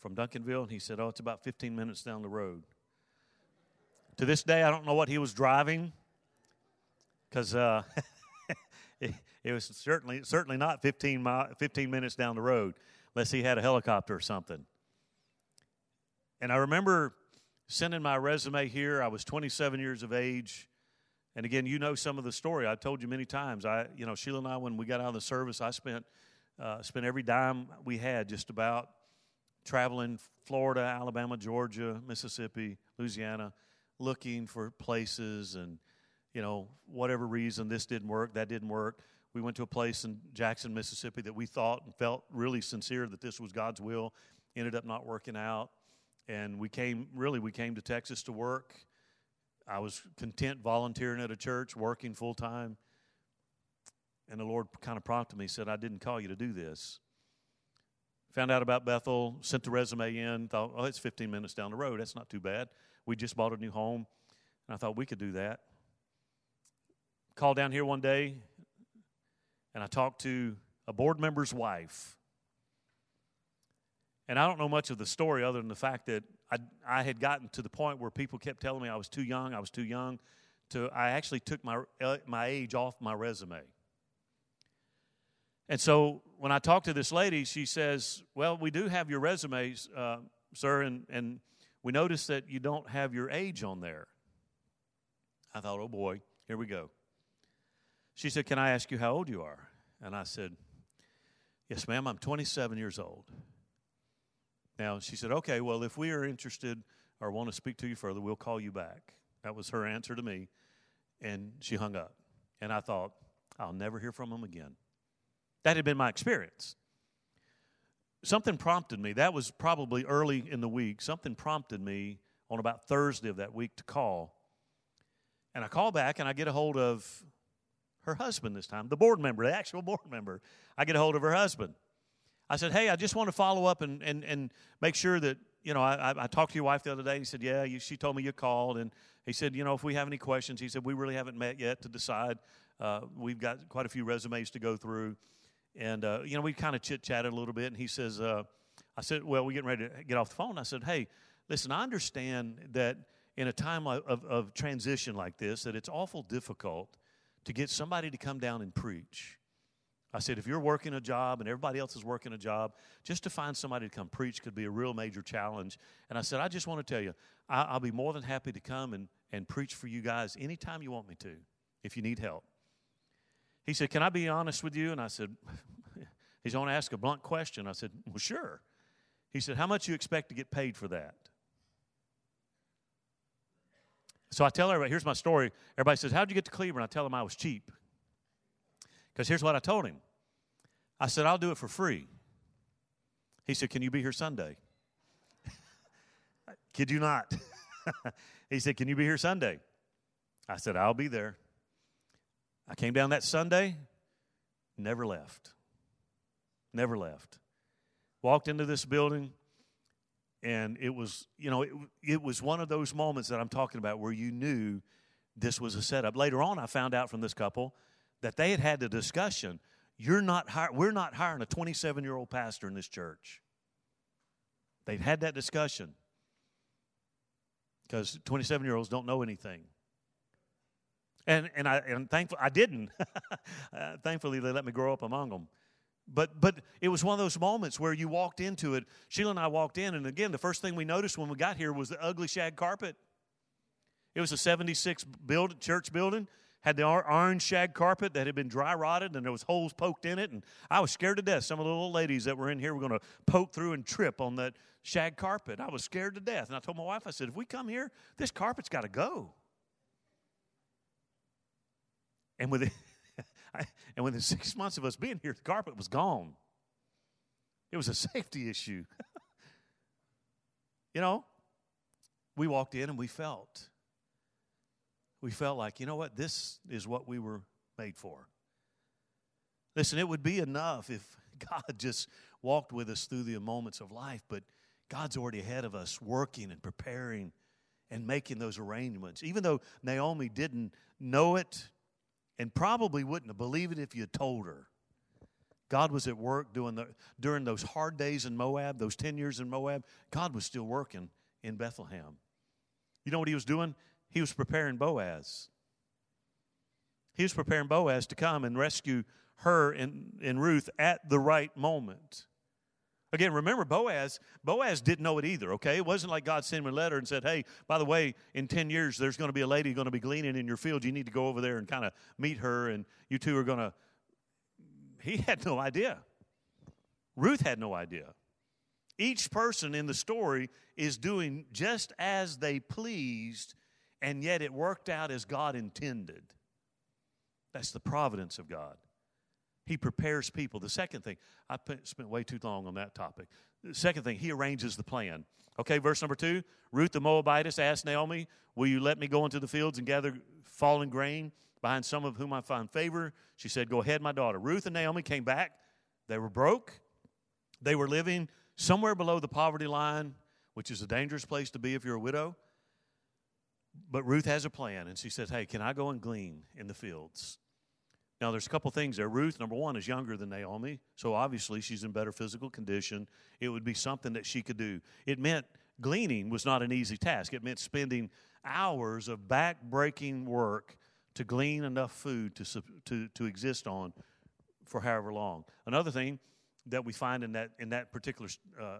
from Duncanville?" And he said, "Oh, it's about 15 minutes down the road." To this day, I don't know what he was driving because uh, it, it, was certainly certainly not 15, mi- 15 minutes down the road, unless he had a helicopter or something. And I remember sending my resume here. I was 27 years of age. And again, you know some of the story. I told you many times. I, you know, Sheila and I, when we got out of the service, I spent uh, spent every dime we had just about traveling Florida, Alabama, Georgia, Mississippi, Louisiana, looking for places and you know whatever reason this didn't work that didn't work. We went to a place in jackson mississippi that we thought and felt really sincere that this was god's will ended up not working out. And we came really we came to texas to work. I was content volunteering at a church working full time and the lord kind of prompted me said i didn't call you to do this. Found out about bethel sent the resume in thought oh it's 15 minutes down the road. That's not too bad we just bought a new home, and I thought we could do that. Called down here one day, and I talked to a board member's wife. And I don't know much of the story other than the fact that I, I had gotten to the point where people kept telling me I was too young, I was too young. To, I actually took my, uh, my age off my resume. And so when I talked to this lady, she says, Well, we do have your resumes, uh, sir, and, and we notice that you don't have your age on there. I thought, oh boy, here we go. She said, Can I ask you how old you are? And I said, Yes, ma'am, I'm 27 years old. Now, she said, Okay, well, if we are interested or want to speak to you further, we'll call you back. That was her answer to me. And she hung up. And I thought, I'll never hear from them again. That had been my experience. Something prompted me, that was probably early in the week, something prompted me on about Thursday of that week to call. And I call back and I get a hold of her husband this time, the board member, the actual board member. I get a hold of her husband. I said, Hey, I just want to follow up and, and, and make sure that, you know, I, I talked to your wife the other day. He said, Yeah, you, she told me you called. And he said, You know, if we have any questions, he said, We really haven't met yet to decide. Uh, we've got quite a few resumes to go through. And, uh, you know, we kind of chit chatted a little bit. And he says, uh, I said, Well, we're getting ready to get off the phone. I said, Hey, listen, I understand that in a time of, of, of transition like this, that it's awful difficult to get somebody to come down and preach. I said, if you're working a job and everybody else is working a job, just to find somebody to come preach could be a real major challenge. And I said, I just want to tell you, I, will be more than happy to come and, and preach for you guys anytime you want me to, if you need help. He said, Can I be honest with you? And I said, He's going to ask a blunt question. I said, Well, sure. He said, How much you expect to get paid for that? So I tell everybody, here's my story. Everybody says, How'd you get to Cleburne? I tell them I was cheap. Because here's what I told him I said, I'll do it for free. He said, Can you be here Sunday? Kid you not. he said, Can you be here Sunday? I said, I'll be there. I came down that Sunday, never left. Never left. Walked into this building, and it was you know it, it was one of those moments that i'm talking about where you knew this was a setup later on i found out from this couple that they had had the discussion you're not hire, we're not hiring a 27 year old pastor in this church They've had that discussion because 27 year olds don't know anything and and i and thankful i didn't uh, thankfully they let me grow up among them but but it was one of those moments where you walked into it. Sheila and I walked in, and again, the first thing we noticed when we got here was the ugly shag carpet. It was a 76 build, church building, had the orange shag carpet that had been dry rotted, and there was holes poked in it. And I was scared to death. Some of the little ladies that were in here were going to poke through and trip on that shag carpet. I was scared to death. And I told my wife, I said, if we come here, this carpet's got to go. And with it, and within six months of us being here, the carpet was gone. It was a safety issue. you know, we walked in and we felt. We felt like, you know what, this is what we were made for. Listen, it would be enough if God just walked with us through the moments of life, but God's already ahead of us, working and preparing and making those arrangements. Even though Naomi didn't know it, and probably wouldn't have believed it if you told her. God was at work doing the, during those hard days in Moab, those 10 years in Moab. God was still working in Bethlehem. You know what he was doing? He was preparing Boaz. He was preparing Boaz to come and rescue her and, and Ruth at the right moment. Again, remember Boaz, Boaz didn't know it either, okay? It wasn't like God sent him a letter and said, hey, by the way, in 10 years, there's going to be a lady going to be gleaning in your field. You need to go over there and kind of meet her, and you two are going to. He had no idea. Ruth had no idea. Each person in the story is doing just as they pleased, and yet it worked out as God intended. That's the providence of God. He prepares people. The second thing, I spent way too long on that topic. The second thing, he arranges the plan. Okay, verse number two Ruth the Moabitess asked Naomi, Will you let me go into the fields and gather fallen grain behind some of whom I find favor? She said, Go ahead, my daughter. Ruth and Naomi came back. They were broke. They were living somewhere below the poverty line, which is a dangerous place to be if you're a widow. But Ruth has a plan, and she says, Hey, can I go and glean in the fields? Now, there's a couple things there. Ruth, number one, is younger than Naomi, so obviously she's in better physical condition. It would be something that she could do. It meant gleaning was not an easy task, it meant spending hours of back-breaking work to glean enough food to, to, to exist on for however long. Another thing that we find in that, in that particular uh,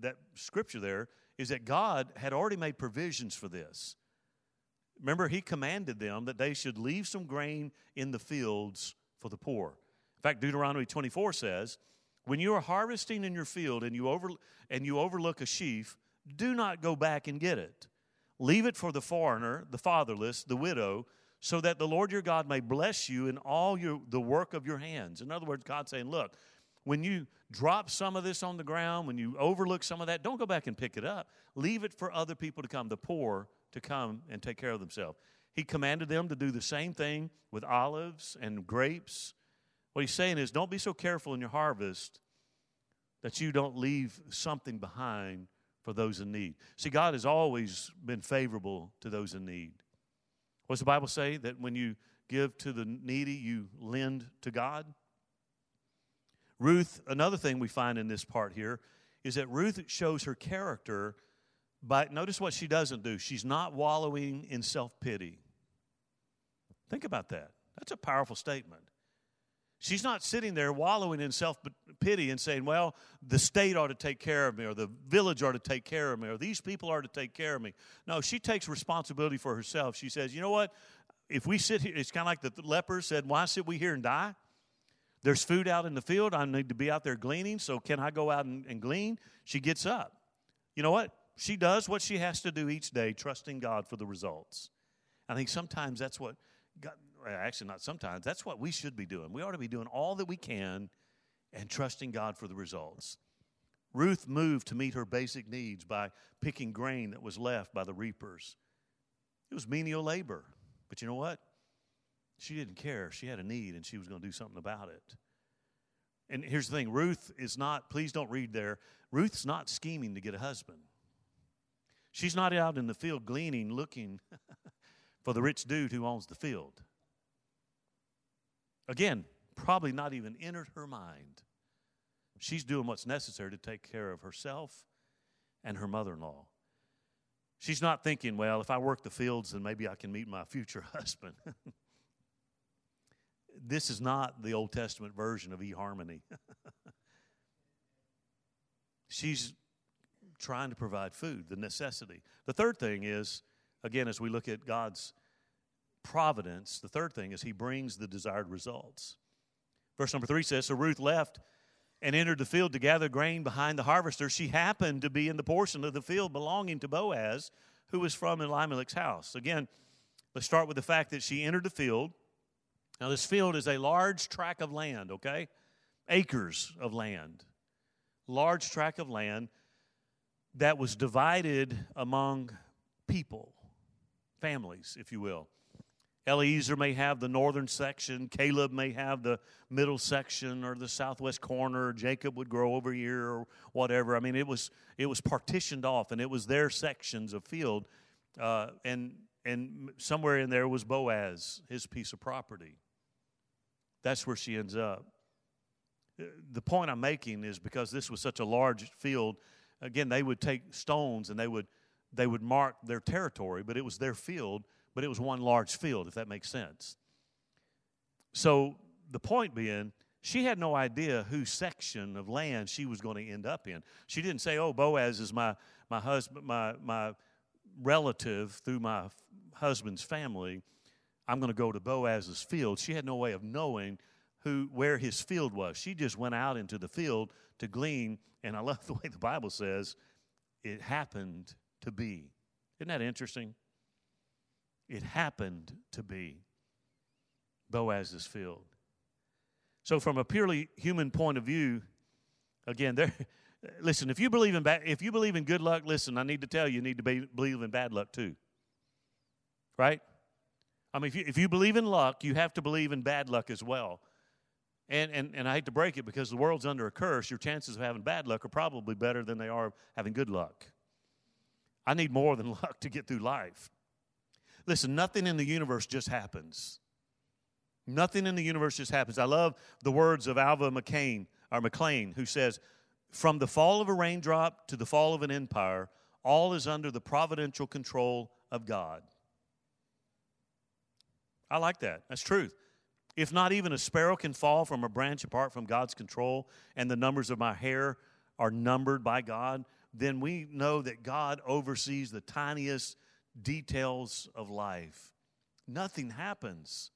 that scripture there is that God had already made provisions for this. Remember, he commanded them that they should leave some grain in the fields for the poor. In fact, Deuteronomy 24 says, when you are harvesting in your field and you, over, and you overlook a sheaf, do not go back and get it. Leave it for the foreigner, the fatherless, the widow, so that the Lord your God may bless you in all your, the work of your hands. In other words, God's saying, look, when you drop some of this on the ground, when you overlook some of that, don't go back and pick it up. Leave it for other people to come, the poor to come and take care of themselves. He commanded them to do the same thing with olives and grapes. What he's saying is, don't be so careful in your harvest that you don't leave something behind for those in need. See, God has always been favorable to those in need. What's the Bible say? That when you give to the needy, you lend to God? Ruth, another thing we find in this part here is that Ruth shows her character by, notice what she doesn't do. She's not wallowing in self pity. Think about that. That's a powerful statement. She's not sitting there wallowing in self pity and saying, well, the state ought to take care of me, or the village ought to take care of me, or these people are to take care of me. No, she takes responsibility for herself. She says, you know what? If we sit here, it's kind of like the leper said, why sit we here and die? There's food out in the field. I need to be out there gleaning, so can I go out and, and glean? She gets up. You know what? She does what she has to do each day, trusting God for the results. I think sometimes that's what God, actually, not sometimes, that's what we should be doing. We ought to be doing all that we can and trusting God for the results. Ruth moved to meet her basic needs by picking grain that was left by the reapers. It was menial labor. But you know what? She didn't care. She had a need and she was going to do something about it. And here's the thing Ruth is not, please don't read there, Ruth's not scheming to get a husband. She's not out in the field gleaning, looking for the rich dude who owns the field. Again, probably not even entered her mind. She's doing what's necessary to take care of herself and her mother in law. She's not thinking, well, if I work the fields, then maybe I can meet my future husband. this is not the Old Testament version of eHarmony. She's trying to provide food, the necessity. The third thing is, again, as we look at God's providence, the third thing is he brings the desired results. Verse number three says So Ruth left and entered the field to gather grain behind the harvester. She happened to be in the portion of the field belonging to Boaz, who was from Elimelech's house. Again, let's start with the fact that she entered the field. Now, this field is a large tract of land, okay? Acres of land. Large tract of land that was divided among people, families, if you will. Eliezer may have the northern section, Caleb may have the middle section or the southwest corner, Jacob would grow over here or whatever. I mean, it was it was partitioned off, and it was their sections of field, uh, and and somewhere in there was Boaz, his piece of property. That's where she ends up. The point I'm making is because this was such a large field, again, they would take stones and they would they would mark their territory, but it was their field but it was one large field, if that makes sense. So the point being, she had no idea whose section of land she was going to end up in. She didn't say, "Oh, Boaz is my my husband, my my relative through my husband's family. I'm going to go to Boaz's field." She had no way of knowing who where his field was. She just went out into the field to glean, and I love the way the Bible says it happened to be. Isn't that interesting? It happened to be Boaz's field. So, from a purely human point of view, again, there. Listen, if you believe in bad, if you believe in good luck, listen. I need to tell you, you need to be, believe in bad luck too. Right? I mean, if you, if you believe in luck, you have to believe in bad luck as well. And, and, and I hate to break it because the world's under a curse. Your chances of having bad luck are probably better than they are having good luck. I need more than luck to get through life. Listen, nothing in the universe just happens. Nothing in the universe just happens. I love the words of Alva McCain or McLean, who says, From the fall of a raindrop to the fall of an empire, all is under the providential control of God. I like that. That's truth. If not even a sparrow can fall from a branch apart from God's control, and the numbers of my hair are numbered by God, then we know that God oversees the tiniest details of life. Nothing happens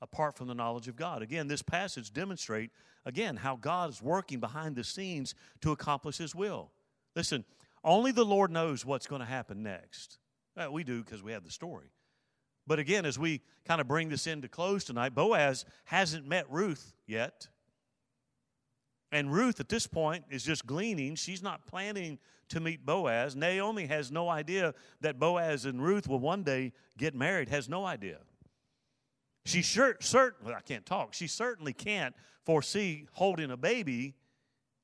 apart from the knowledge of God. Again, this passage demonstrate again how God is working behind the scenes to accomplish his will. Listen, only the Lord knows what's going to happen next. Uh, we do because we have the story. But again, as we kind of bring this into close tonight, Boaz hasn't met Ruth yet. And Ruth, at this point, is just gleaning. She's not planning to meet Boaz. Naomi has no idea that Boaz and Ruth will one day get married, has no idea. She sure, certainly, I can't talk, she certainly can't foresee holding a baby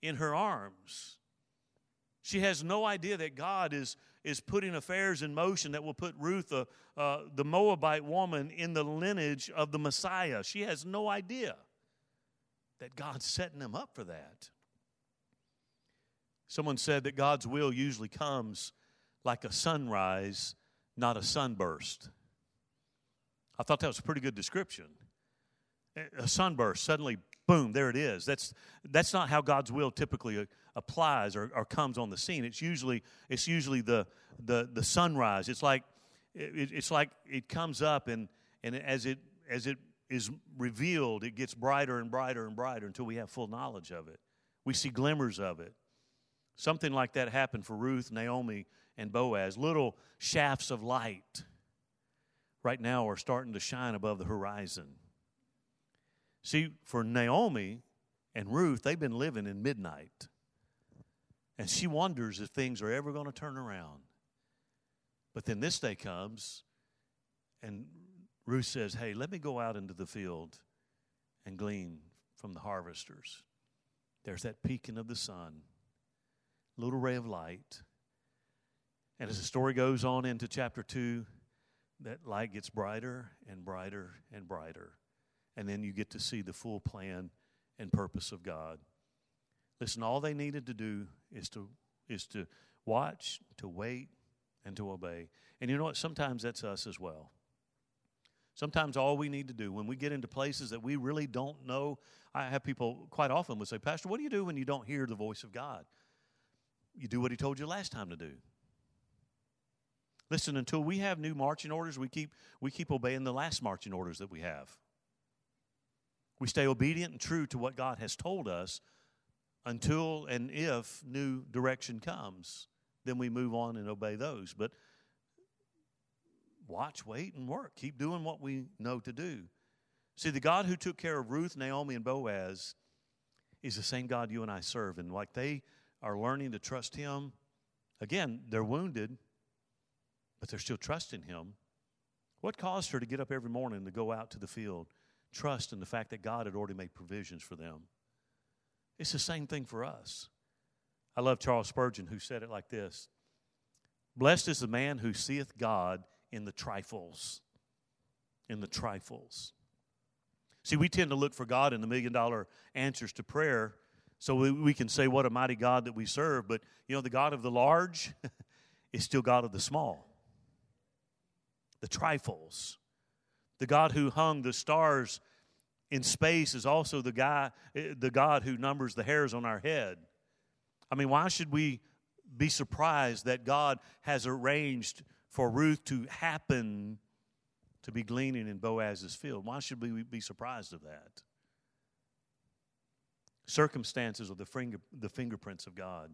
in her arms. She has no idea that God is, is putting affairs in motion that will put Ruth, uh, uh, the Moabite woman, in the lineage of the Messiah. She has no idea that God's setting them up for that. Someone said that God's will usually comes like a sunrise, not a sunburst. I thought that was a pretty good description. A sunburst, suddenly, boom, there it is. That's, that's not how God's will typically applies or, or comes on the scene. It's usually, it's usually the, the, the sunrise. It's like, it, it's like it comes up, and, and as, it, as it is revealed, it gets brighter and brighter and brighter until we have full knowledge of it. We see glimmers of it. Something like that happened for Ruth, Naomi, and Boaz. Little shafts of light right now are starting to shine above the horizon. See, for Naomi and Ruth, they've been living in midnight. And she wonders if things are ever going to turn around. But then this day comes, and Ruth says, Hey, let me go out into the field and glean from the harvesters. There's that peeking of the sun, little ray of light. And as the story goes on into chapter 2, that light gets brighter and brighter and brighter. And then you get to see the full plan and purpose of God. Listen, all they needed to do is to is to watch, to wait, and to obey. And you know what? Sometimes that's us as well. Sometimes all we need to do when we get into places that we really don't know, I have people quite often would say, Pastor, what do you do when you don't hear the voice of God? You do what he told you last time to do. Listen, until we have new marching orders, we keep we keep obeying the last marching orders that we have. We stay obedient and true to what God has told us until and if new direction comes. Then we move on and obey those. But watch, wait, and work. Keep doing what we know to do. See, the God who took care of Ruth, Naomi, and Boaz is the same God you and I serve. And like they are learning to trust Him, again, they're wounded, but they're still trusting Him. What caused her to get up every morning to go out to the field? Trust in the fact that God had already made provisions for them. It's the same thing for us. I love Charles Spurgeon, who said it like this Blessed is the man who seeth God in the trifles. In the trifles. See, we tend to look for God in the million dollar answers to prayer so we, we can say what a mighty God that we serve. But, you know, the God of the large is still God of the small, the trifles. The God who hung the stars in space is also the guy eh, the God who numbers the hairs on our head. I mean, why should we be surprised that God has arranged for Ruth to happen to be gleaning in Boaz's field. Why should we be surprised of that? Circumstances are the, finger, the fingerprints of God.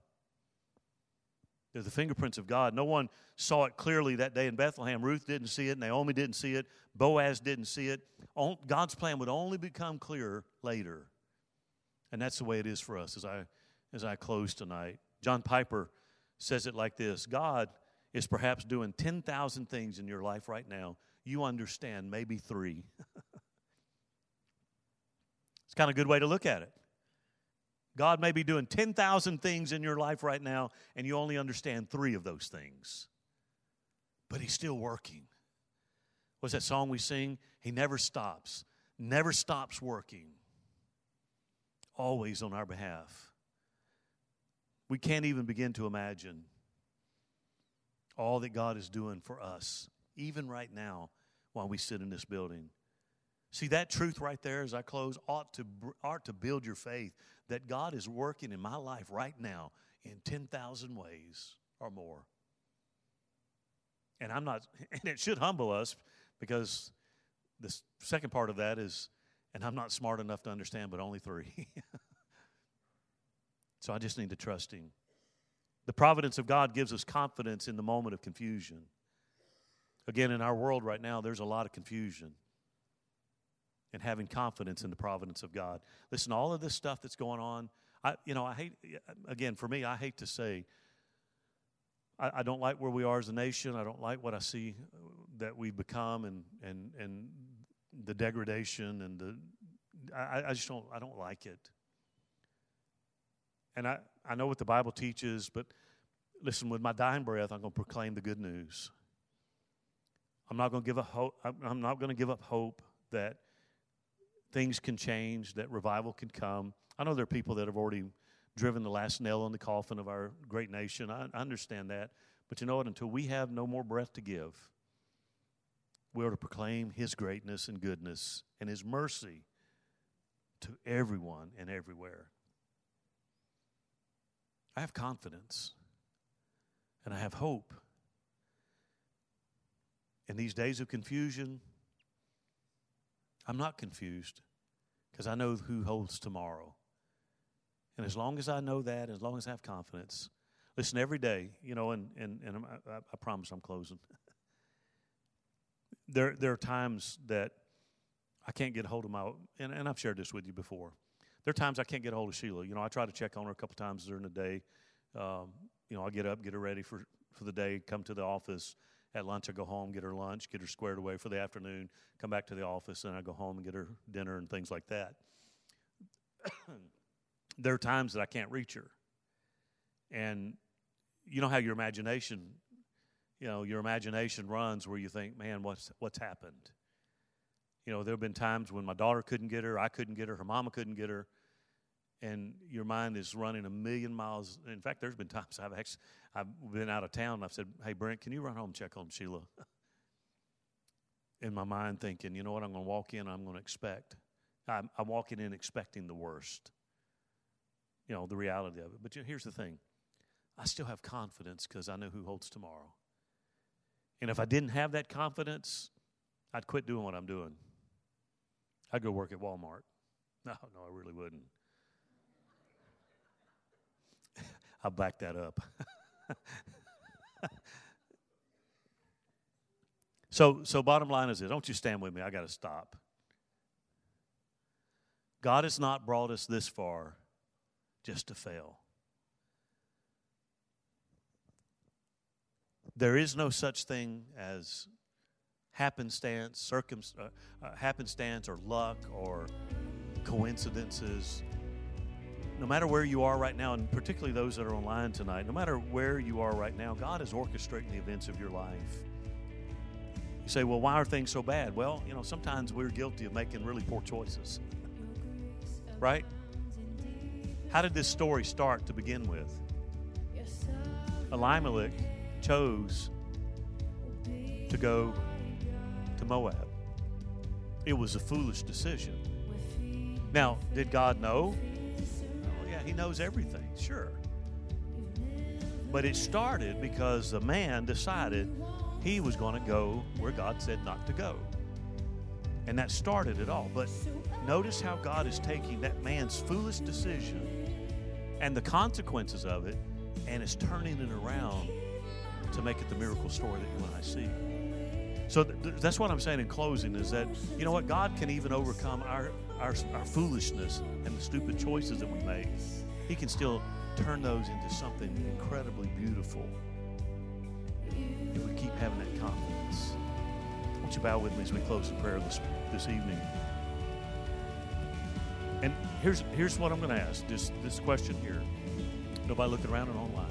They're the fingerprints of God. No one saw it clearly that day in Bethlehem. Ruth didn't see it. Naomi didn't see it. Boaz didn't see it. God's plan would only become clear later. And that's the way it is for us as I, as I close tonight. John Piper says it like this God is perhaps doing 10,000 things in your life right now. You understand maybe three. it's kind of a good way to look at it. God may be doing 10,000 things in your life right now, and you only understand three of those things. But He's still working. What's that song we sing? He never stops, never stops working, always on our behalf. We can't even begin to imagine all that God is doing for us, even right now while we sit in this building. See, that truth right there as I close ought to, ought to build your faith that God is working in my life right now in 10,000 ways or more. And I'm not, and it should humble us because the second part of that is, and I'm not smart enough to understand, but only three. so I just need to trust Him. The providence of God gives us confidence in the moment of confusion. Again, in our world right now, there's a lot of confusion. And having confidence in the providence of God. Listen, all of this stuff that's going on, I, you know, I hate, again, for me, I hate to say, I, I don't like where we are as a nation. I don't like what I see that we've become and, and, and the degradation and the, I, I just don't, I don't like it. And I, I know what the Bible teaches, but listen, with my dying breath, I'm going to proclaim the good news. I'm not going to give up hope. I'm not going to give up hope that things can change, that revival can come. I know there are people that have already driven the last nail in the coffin of our great nation. I, I understand that. But you know what? Until we have no more breath to give, we are to proclaim His greatness and goodness and His mercy to everyone and everywhere. I have confidence and I have hope. In these days of confusion, I'm not confused because I know who holds tomorrow. And as long as I know that, as long as I have confidence, listen, every day, you know, and, and, and I, I promise I'm closing. there, there are times that I can't get a hold of my, and, and I've shared this with you before. There are times I can't get a hold of Sheila. You know, I try to check on her a couple times during the day. Um, you know, I get up, get her ready for, for the day, come to the office. At lunch, I go home, get her lunch, get her squared away for the afternoon, come back to the office, and I go home and get her dinner and things like that. there are times that I can't reach her. And you know how your imagination, you know, your imagination runs where you think, man, what's, what's happened? You know, there have been times when my daughter couldn't get her, I couldn't get her, her mama couldn't get her, and your mind is running a million miles. In fact, there's been times I've actually I've been out of town and I've said, "Hey, Brent, can you run home and check on Sheila?" in my mind, thinking, you know what, I'm going to walk in, I'm going to expect. I'm, I'm walking in expecting the worst you know, the reality of it. But you know, here's the thing I still have confidence because I know who holds tomorrow. And if I didn't have that confidence, I'd quit doing what I'm doing. I'd go work at Walmart. No, no, I really wouldn't. I'll back that up. so, so bottom line is this. Don't you stand with me. I got to stop. God has not brought us this far just to fail. There is no such thing as happenstance, circum, uh, uh, happenstance, or luck, or coincidences. No matter where you are right now, and particularly those that are online tonight, no matter where you are right now, God is orchestrating the events of your life. You say, well, why are things so bad? Well, you know, sometimes we're guilty of making really poor choices, right? How did this story start to begin with? Elimelech chose to go to Moab. It was a foolish decision. Now, did God know? He knows everything, sure. But it started because a man decided he was going to go where God said not to go. And that started it all. But notice how God is taking that man's foolish decision and the consequences of it and is turning it around to make it the miracle story that you and I see. So th- that's what I'm saying in closing is that, you know what, God can even overcome our, our, our foolishness and the stupid choices that we make. He can still turn those into something incredibly beautiful if we keep having that confidence. Won't you bow with me as we close in prayer this, this evening? And here's here's what I'm going to ask. This this question here. Nobody looking around and online.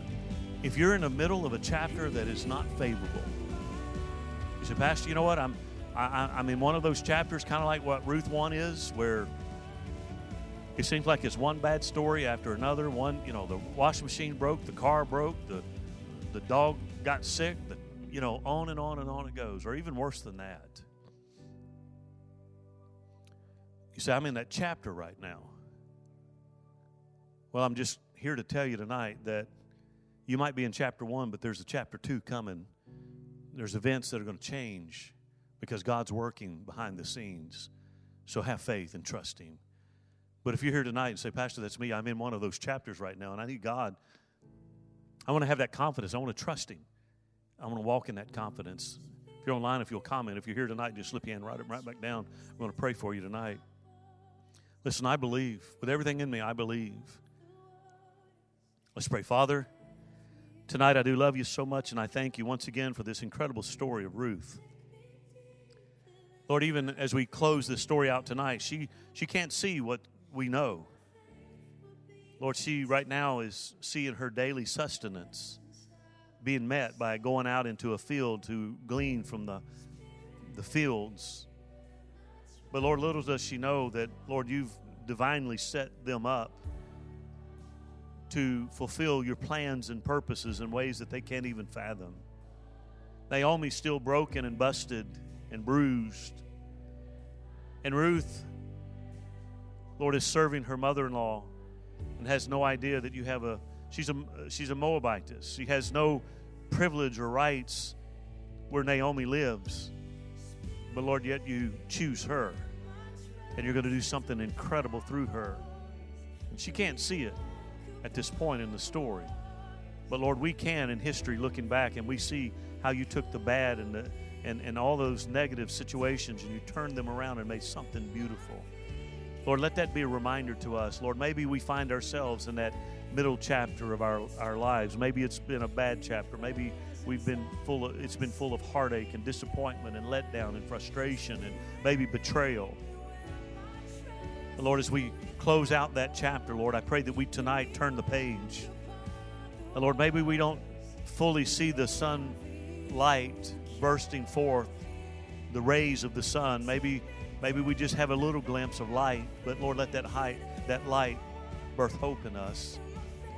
If you're in the middle of a chapter that is not favorable, you say, Pastor, you know what? I'm I, I'm in one of those chapters, kind of like what Ruth one is, where it seems like it's one bad story after another. One, you know, the washing machine broke, the car broke, the the dog got sick, the you know, on and on and on it goes, or even worse than that. You say, I'm in that chapter right now. Well, I'm just here to tell you tonight that you might be in chapter one, but there's a chapter two coming There's events that are going to change because God's working behind the scenes. So have faith and trust Him. But if you're here tonight and say, Pastor, that's me, I'm in one of those chapters right now, and I need God, I want to have that confidence. I want to trust Him. I want to walk in that confidence. If you're online, if you'll comment, if you're here tonight, just slip your hand right, right back down. I'm going to pray for you tonight. Listen, I believe. With everything in me, I believe. Let's pray. Father, tonight I do love you so much, and I thank you once again for this incredible story of Ruth. Lord, even as we close this story out tonight, she, she can't see what we know. Lord, she right now is seeing her daily sustenance being met by going out into a field to glean from the, the fields. But Lord, little does she know that, Lord, you've divinely set them up to fulfill your plans and purposes in ways that they can't even fathom. They Naomi's still broken and busted and bruised. And Ruth, Lord, is serving her mother in law and has no idea that you have a, she's a, she's a Moabitess. She has no privilege or rights where Naomi lives. But Lord, yet you choose her. And you're going to do something incredible through her. And she can't see it at this point in the story. But Lord, we can in history looking back and we see how you took the bad and the and, and all those negative situations and you turned them around and made something beautiful. Lord, let that be a reminder to us. Lord, maybe we find ourselves in that middle chapter of our, our lives. Maybe it's been a bad chapter. Maybe we've been full of it's been full of heartache and disappointment and letdown and frustration and maybe betrayal. Lord, as we close out that chapter, Lord, I pray that we tonight turn the page. And Lord, maybe we don't fully see the sunlight bursting forth, the rays of the sun. Maybe, maybe we just have a little glimpse of light, but Lord, let that height, that light birth hope in us.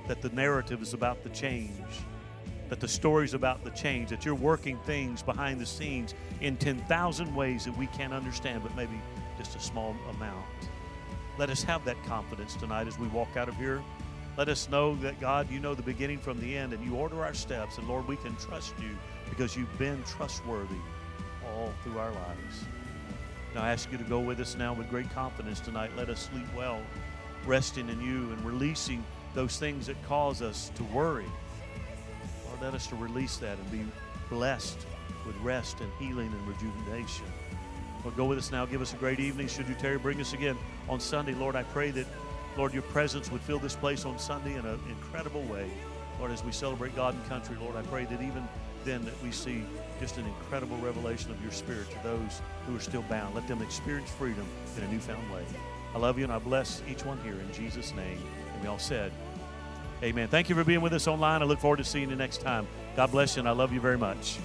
That the narrative is about the change, that the story's about the change, that you're working things behind the scenes in 10,000 ways that we can't understand, but maybe just a small amount. Let us have that confidence tonight as we walk out of here. Let us know that, God, you know the beginning from the end and you order our steps. And Lord, we can trust you because you've been trustworthy all through our lives. Now I ask you to go with us now with great confidence tonight. Let us sleep well, resting in you and releasing those things that cause us to worry. Lord, let us to release that and be blessed with rest and healing and rejuvenation. Lord, go with us now. Give us a great evening. Should you, tarry, bring us again on Sunday. Lord, I pray that, Lord, your presence would fill this place on Sunday in an incredible way. Lord, as we celebrate God and country, Lord, I pray that even then that we see just an incredible revelation of your spirit to those who are still bound. Let them experience freedom in a newfound way. I love you and I bless each one here in Jesus' name. And we all said, Amen. Thank you for being with us online. I look forward to seeing you next time. God bless you and I love you very much.